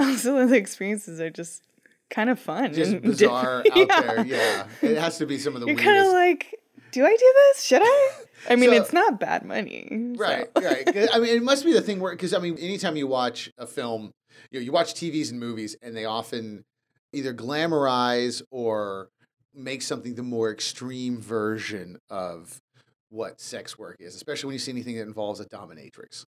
also the experiences are just kind of fun just bizarre out yeah. there yeah. It has to be some of the you're kind of like do i do this? Should i? I mean so, it's not bad money right so. right i mean it must be the thing where because i mean anytime you watch a film you know you watch tvs and movies and they often either glamorize or make something the more extreme version of what sex work is especially when you see anything that involves a dominatrix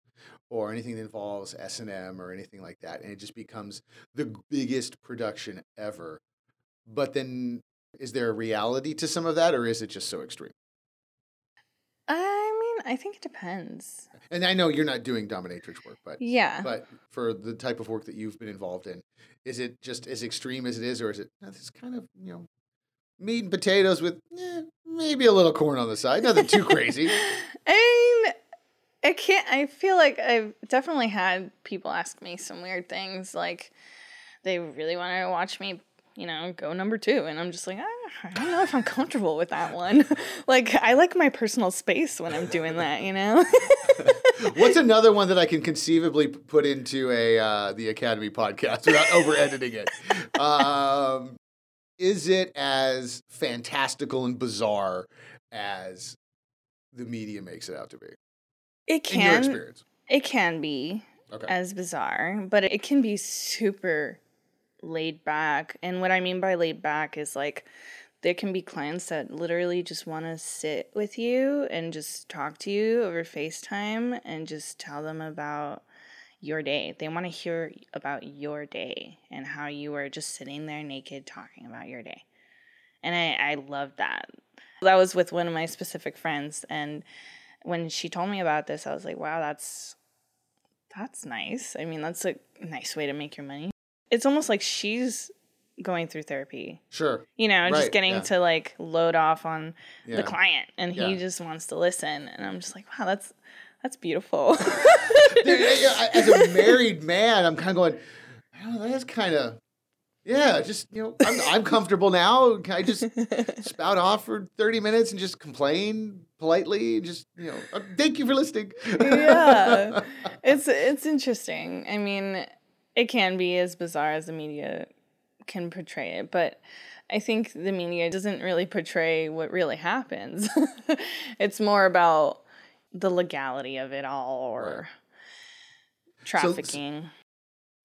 or anything that involves S&M or anything like that and it just becomes the biggest production ever. But then is there a reality to some of that or is it just so extreme? I mean, I think it depends. And I know you're not doing dominatrix work, but yeah. But for the type of work that you've been involved in, is it just as extreme as it is, or is it this kind of you know meat and potatoes with eh, maybe a little corn on the side, nothing too crazy? I mean, I can't. I feel like I've definitely had people ask me some weird things, like they really want to watch me, you know, go number two, and I'm just like, ah, I don't know if I'm comfortable with that one. like, I like my personal space when I'm doing that, you know. What's another one that I can conceivably put into a uh, the Academy podcast without over editing it? Um, is it as fantastical and bizarre as the media makes it out to be? It can. It can be okay. as bizarre, but it can be super laid back. And what I mean by laid back is like there can be clients that literally just want to sit with you and just talk to you over FaceTime and just tell them about your day. They want to hear about your day and how you were just sitting there naked talking about your day. And I, I love that. That was with one of my specific friends and when she told me about this, I was like, wow, that's that's nice. I mean, that's a nice way to make your money. It's almost like she's going through therapy. Sure. You know, right. just getting yeah. to like load off on yeah. the client and he yeah. just wants to listen and I'm just like, wow, that's that's beautiful. Dude, as a married man, I'm kind of going, that's kind of yeah, just you know, I'm, I'm comfortable now. Can I just spout off for thirty minutes and just complain politely? And just you know, uh, thank you for listening. yeah, it's it's interesting. I mean, it can be as bizarre as the media can portray it, but I think the media doesn't really portray what really happens. it's more about the legality of it all or right. trafficking. So,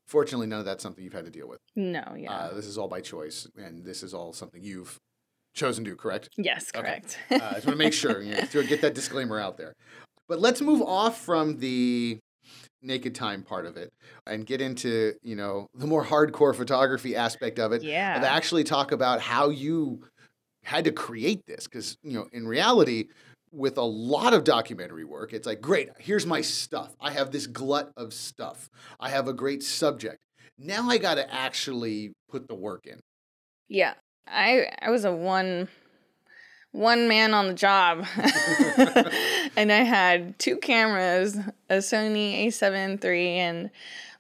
Fortunately, none of that's something you've had to deal with. No, yeah. Uh, this is all by choice, and this is all something you've chosen to, correct? Yes, correct. Okay. uh, I just want to make sure, you know, to get that disclaimer out there. But let's move off from the naked time part of it and get into, you know, the more hardcore photography aspect of it. Yeah. And actually talk about how you had to create this. Because, you know, in reality, with a lot of documentary work, it's like, great, here's my stuff. I have this glut of stuff. I have a great subject. Now I got to actually put the work in. Yeah. I I was a one one man on the job. and I had two cameras, a Sony A7 III and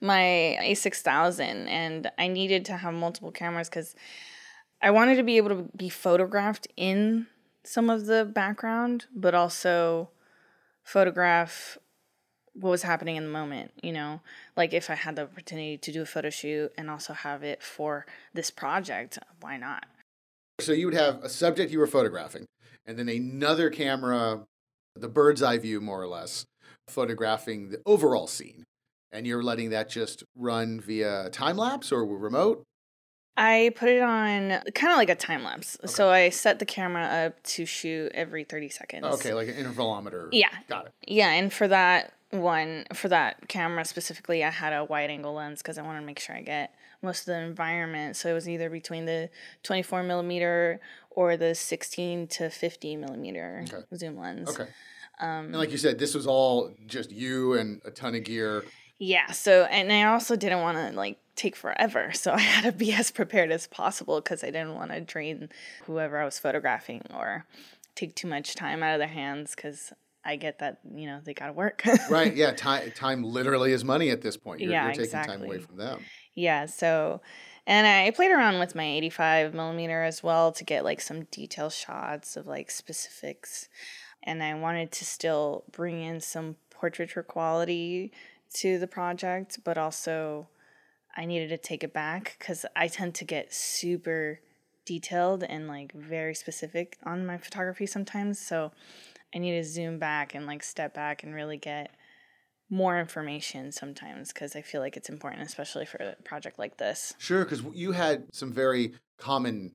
my A6000 and I needed to have multiple cameras cuz I wanted to be able to be photographed in some of the background, but also photograph what was happening in the moment, you know? Like if I had the opportunity to do a photo shoot and also have it for this project, why not? So you would have a subject you were photographing and then another camera, the bird's eye view more or less, photographing the overall scene. And you're letting that just run via time lapse or remote? I put it on kind of like a time lapse. Okay. So I set the camera up to shoot every 30 seconds. Okay, like an intervalometer. Yeah. Got it. Yeah, and for that one, for that camera specifically, I had a wide angle lens because I wanted to make sure I get most of the environment. So it was either between the 24 millimeter or the 16 to 50 millimeter okay. zoom lens. Okay. Um, and like you said, this was all just you and a ton of gear. Yeah. So, and I also didn't want to like take forever. So I had to be as prepared as possible because I didn't want to drain whoever I was photographing or take too much time out of their hands because I get that, you know, they got to work. right. Yeah. Time, time literally is money at this point. You're, yeah, you're taking exactly. time away from them. Yeah. So, and I played around with my 85 millimeter as well to get like some detail shots of like specifics. And I wanted to still bring in some portraiture quality to the project, but also I needed to take it back because I tend to get super detailed and like very specific on my photography sometimes. So I need to zoom back and like step back and really get more information sometimes because I feel like it's important, especially for a project like this. Sure, because you had some very common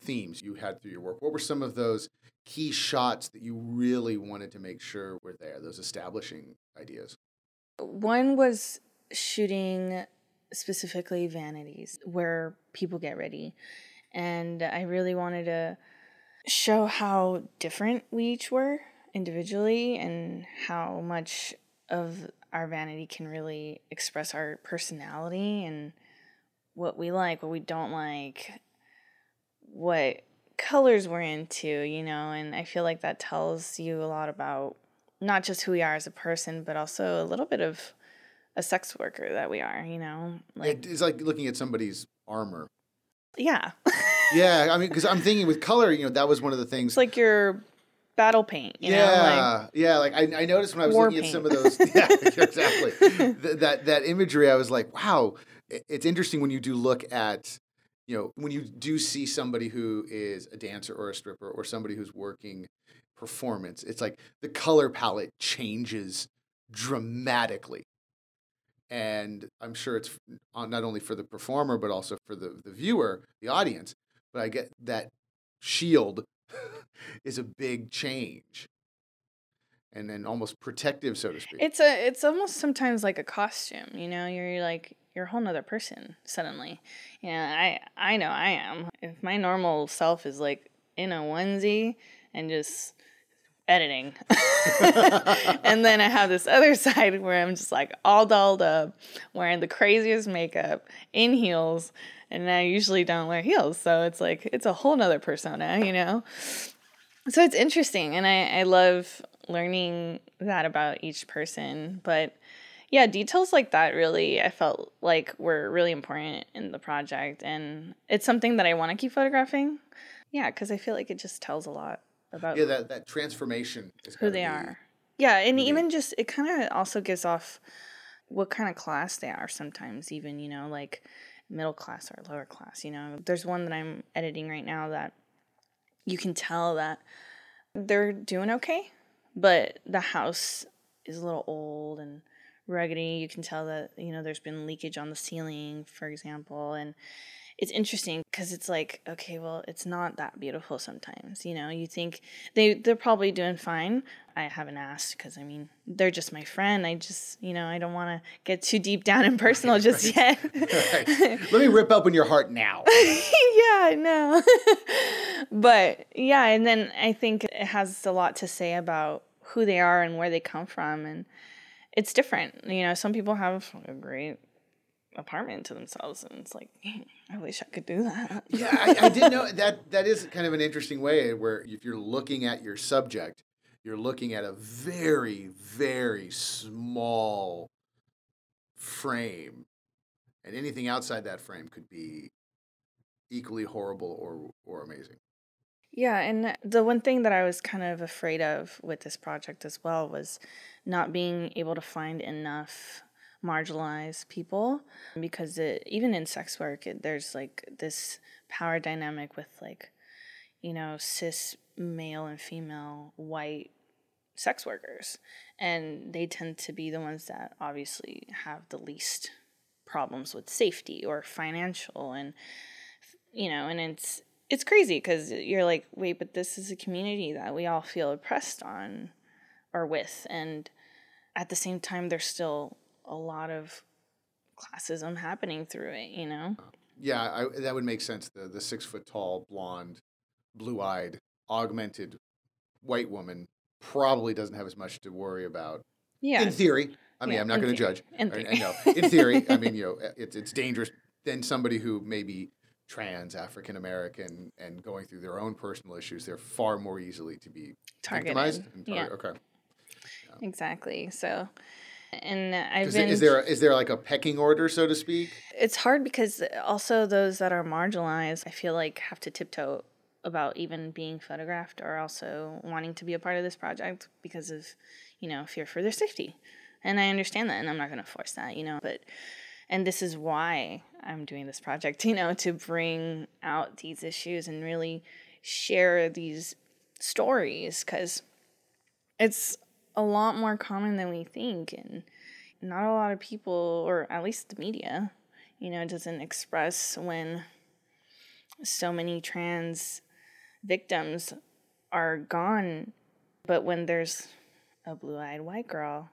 themes you had through your work. What were some of those key shots that you really wanted to make sure were there, those establishing ideas? One was shooting specifically vanities where people get ready. And I really wanted to show how different we each were individually and how much of our vanity can really express our personality and what we like, what we don't like, what colors we're into, you know, and I feel like that tells you a lot about not just who we are as a person, but also a little bit of a sex worker that we are, you know? Like it's like looking at somebody's armor. Yeah. yeah, I mean cuz I'm thinking with color, you know, that was one of the things It's like your battle paint, yeah, know? Like, yeah, like I, I noticed when I was looking paint. at some of those yeah, exactly. that that imagery I was like, wow, it's interesting when you do look at you know, when you do see somebody who is a dancer or a stripper or somebody who's working performance, it's like the color palette changes dramatically and I'm sure it's not only for the performer but also for the the viewer, the audience. But I get that shield is a big change, and then almost protective, so to speak. It's a it's almost sometimes like a costume. You know, you're like you're a whole nother person suddenly. Yeah, I I know I am. If my normal self is like in a onesie and just editing. and then I have this other side where I'm just like all dolled up, wearing the craziest makeup, in heels, and I usually don't wear heels. So it's like it's a whole nother persona, you know? So it's interesting and I, I love learning that about each person. But yeah, details like that really I felt like were really important in the project and it's something that I want to keep photographing. Yeah, because I feel like it just tells a lot about yeah that that transformation is who they are. Yeah, and even just it kind of also gives off what kind of class they are sometimes even you know like middle class or lower class you know. There's one that i'm editing right now that you can tell that they're doing okay but the house is a little old and ruggedy you can tell that you know there's been leakage on the ceiling for example and it's interesting because it's like okay well it's not that beautiful sometimes you know? You think they they're probably doing fine. I haven't asked because i mean they're just my friend. I just you know i don't want to get too deep down and personal right, just right. yet. Right. let me rip open your heart now. Yeah no but yeah and then i think it has a lot to say about who they are and where they come from and it's different you know? Some people have a great apartment to themselves and it's like i wish i could do that. Yeah I, I didn't know that that is kind of an interesting way where if you're looking at your subject you're looking at a very very small frame and anything outside that frame could be equally horrible or or amazing. Yeah, and the one thing that I was kind of afraid of with this project as well was not being able to find enough marginalized people because it, even in sex work it, there's like this power dynamic with like you know cis male and female white sex workers. And they tend to be the ones that obviously have the least problems with safety or financial and you know and it's it's crazy because you're like wait but this is a community that we all feel oppressed on or with. And at the same time they're still a lot of classism happening through it you know yeah I, that would make sense the the six foot tall blonde blue eyed augmented white woman probably doesn't have as much to worry about yeah in theory I mean, Yeah, I'm not going to judge. in Or- theory. no, in theory, I mean, you know, eh, it's it's dangerous than somebody who may be trans, African American, and going through their own personal issues. They're far more easily to be targeted. And yeah tar- Okay. exactly so and i've Is, been there- is there is there like a pecking order, so to speak? it's hard because also those that are marginalized i feel like have to tiptoe about even being photographed or also wanting to be a part of this project because of you know fear for their safety and i understand that and i'm not going to force that you know but and this is why i'm doing this project you know to bring out these issues and really share these stories because it's a lot more common than we think and not a lot of people or at least the media you know doesn't express when so many trans victims are gone but when there's a blue-eyed white girl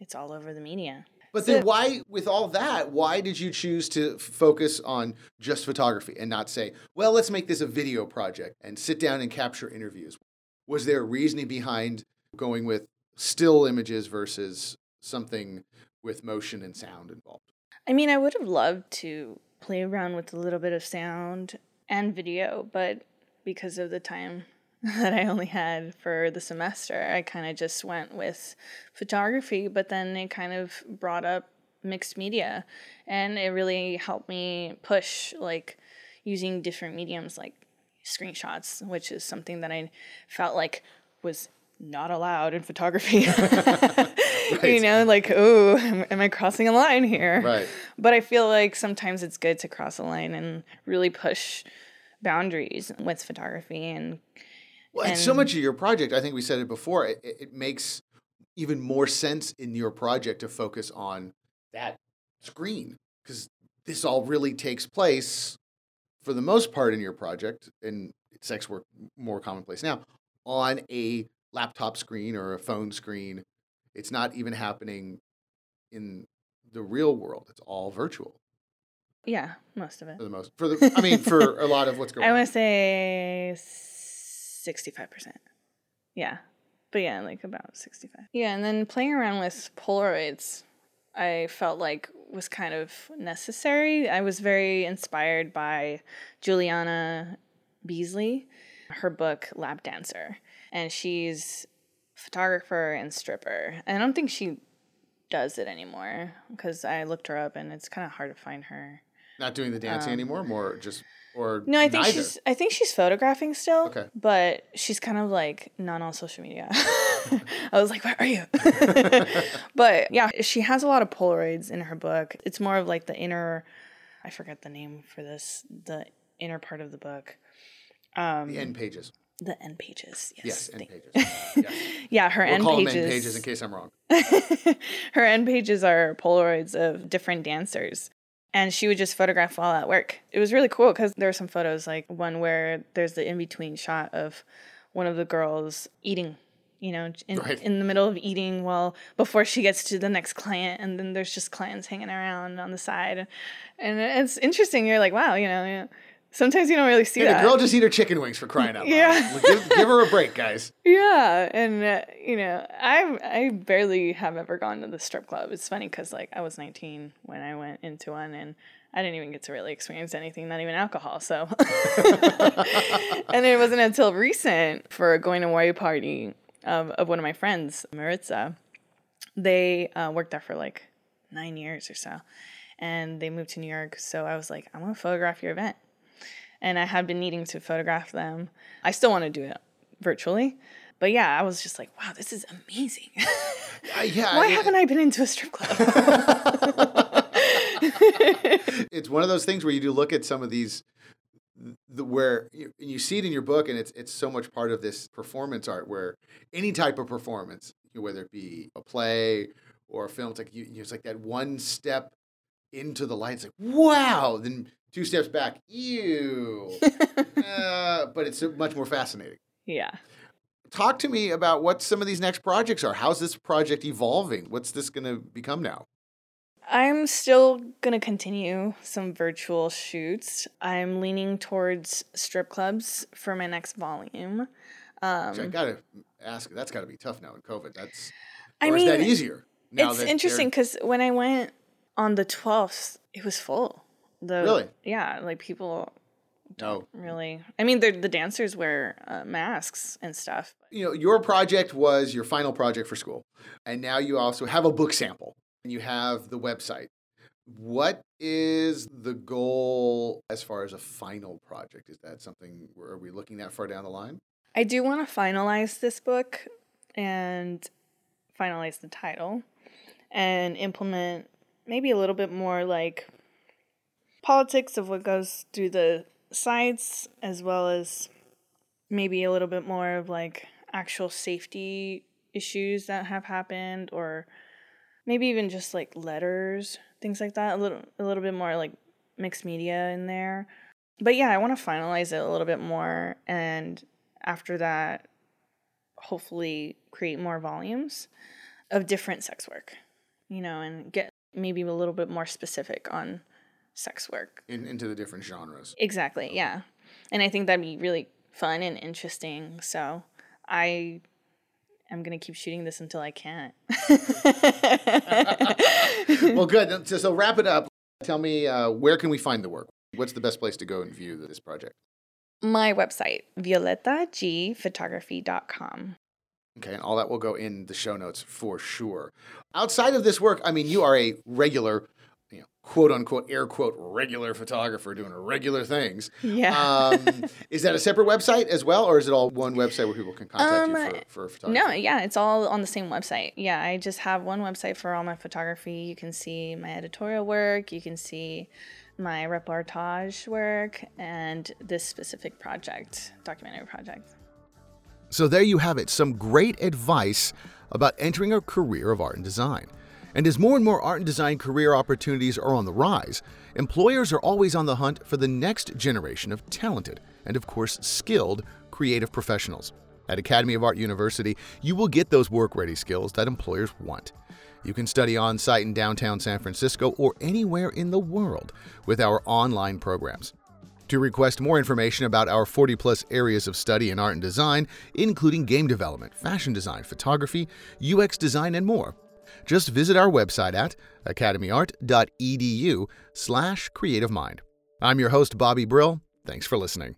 it's all over the media But then, why, with all that, why did you choose to focus on just photography and not say, well, let's make this a video project and sit down and capture interviews? Was there a reasoning behind going with still images versus something with motion and sound involved? I mean, I would have loved to play around with a little bit of sound and video, but because of the time that I only had for the semester, I kind of just went with photography, but then it kind of brought up mixed media and it really helped me push like using different mediums like screenshots, which is something that I felt like was not allowed in photography. You know, like, oh, am, I crossing a line here? Right. But I feel like sometimes it's good to cross a line and really push boundaries with photography and Well, and so much of your project, I think we said it before, it, it it makes even more sense in your project to focus on that screen because this all really takes place for the most part in your project, and sex work more commonplace now, on a laptop screen or a phone screen. It's not even happening in the real world. It's all virtual yeah, most of it. for the most. For the, I mean, for a lot of what's going I on. want to say 65%. Yeah. But yeah, like about 65. Yeah, and then playing around with Polaroids, I felt like was kind of necessary. I was very inspired by Juliana Beasley, her book Lap Dancer, and she's photographer and stripper. I don't think she does it anymore because I looked her up and it's kind of hard to find her. Not doing the dancing anymore, more just or Um, No, I think neither. she's I think she's photographing still. Okay. But she's kind of like not on social media. I was like, where are you? but yeah, she has a lot of Polaroids in her book. It's more of like the inner I forget the name for this, the inner part of the book. Um the end pages. The end pages. Yes. Yes, end pages. Yes. Yeah, her We'll end call pages. them end pages in case I'm wrong. her end pages are Polaroids of different dancers. And she would just photograph while at work. It was really cool because there were some photos, like one where there's the in between shot of one of the girls eating, you know, in, Right. in the middle of eating while before she gets to the next client. And then there's just clients hanging around on the side. And it's interesting. You're like, wow, you know, you know, sometimes you don't really see Hey, that. the girl just eat her chicken wings for crying out loud. Yeah. give, give her a break, guys. Yeah, and uh, you know, I I barely have ever gone to the strip club. It's funny because like I was 19 when I went into one, and I didn't even get to really experience anything, not even alcohol. So, and it wasn't until recent for going to a Hawaii party of, of one of my friends, Maritza. They uh, worked there for like nine years or so, and they moved to New York. So I was like, I'm gonna photograph your event. And I had been needing to photograph them. I still want to do it virtually. But yeah, I was just like, wow, this is amazing. Uh, yeah. Why haven't I been into a strip club? it's one of those things where you do look at some of these the, where you, and you see it in your book and it's it's so much part of this performance art where any type of performance whether it be a play or a film it's like you, it's like that one step into the light it's like wow then two steps back ew uh, but it's much more fascinating yeah. talk to me about what some of these next projects are how's this project evolving what's this going to become now I'm still going to continue some virtual shoots. I'm leaning towards strip clubs for my next volume. Um, I gotta ask. That's got to be tough now in COVID. That's I or is that easier? Now it's interesting because when I went on the 12th, it was full. The, Really? Yeah, like people No, really. I mean, the dancers wear uh, masks and stuff. you know, your project was your final project for school, and now you also have a book sample, and you have the website. What is the goal as far as a final project? Is that something? Where are we looking that far down the line? I do want to finalize this book and finalize the title and implement maybe a little bit more like politics of what goes through the sites as well as maybe a little bit more of like actual safety issues that have happened or maybe even just like letters things like that. A little a little bit more like mixed media in there. But yeah i want to finalize it a little bit more and after that hopefully create more volumes of different sex work you know and get maybe a little bit more specific on sex work In, into the different genres. exactly yeah and i think that'd be really fun and interesting so i am going to keep shooting this until i can't well, good. So, so wrap it up. Tell me uh, where can we find the work? What's the best place to go and view this project? my website violettagphotography.com Okay, and all that will go in the show notes for sure. Outside of this work, I mean, you are a regular, quote unquote, air quote, regular photographer doing regular things. yeah Um, is that a separate website as well, or is it all one website where people can contact you Um, for, for photography? No, yeah, it's all on the same website. Yeah, I just have one website for all my photography. You can see my editorial work, you can see my reportage work, and this specific project, documentary project. So there you have it, some great advice about entering a career of art and design. And as more and more art and design career opportunities are on the rise, employers are always on the hunt for the next generation of talented and, of course, skilled creative professionals. At Academy of Art University, you will get those work ready skills that employers want. You can study on site in downtown San Francisco or anywhere in the world with our online programs. To request more information about our 40 plus areas of study in art and design, including game development, fashion design, photography, UX design, and more, just visit our website at academyart.edu slash creative mind. I'm your host, Bobby Brill. Thanks for listening.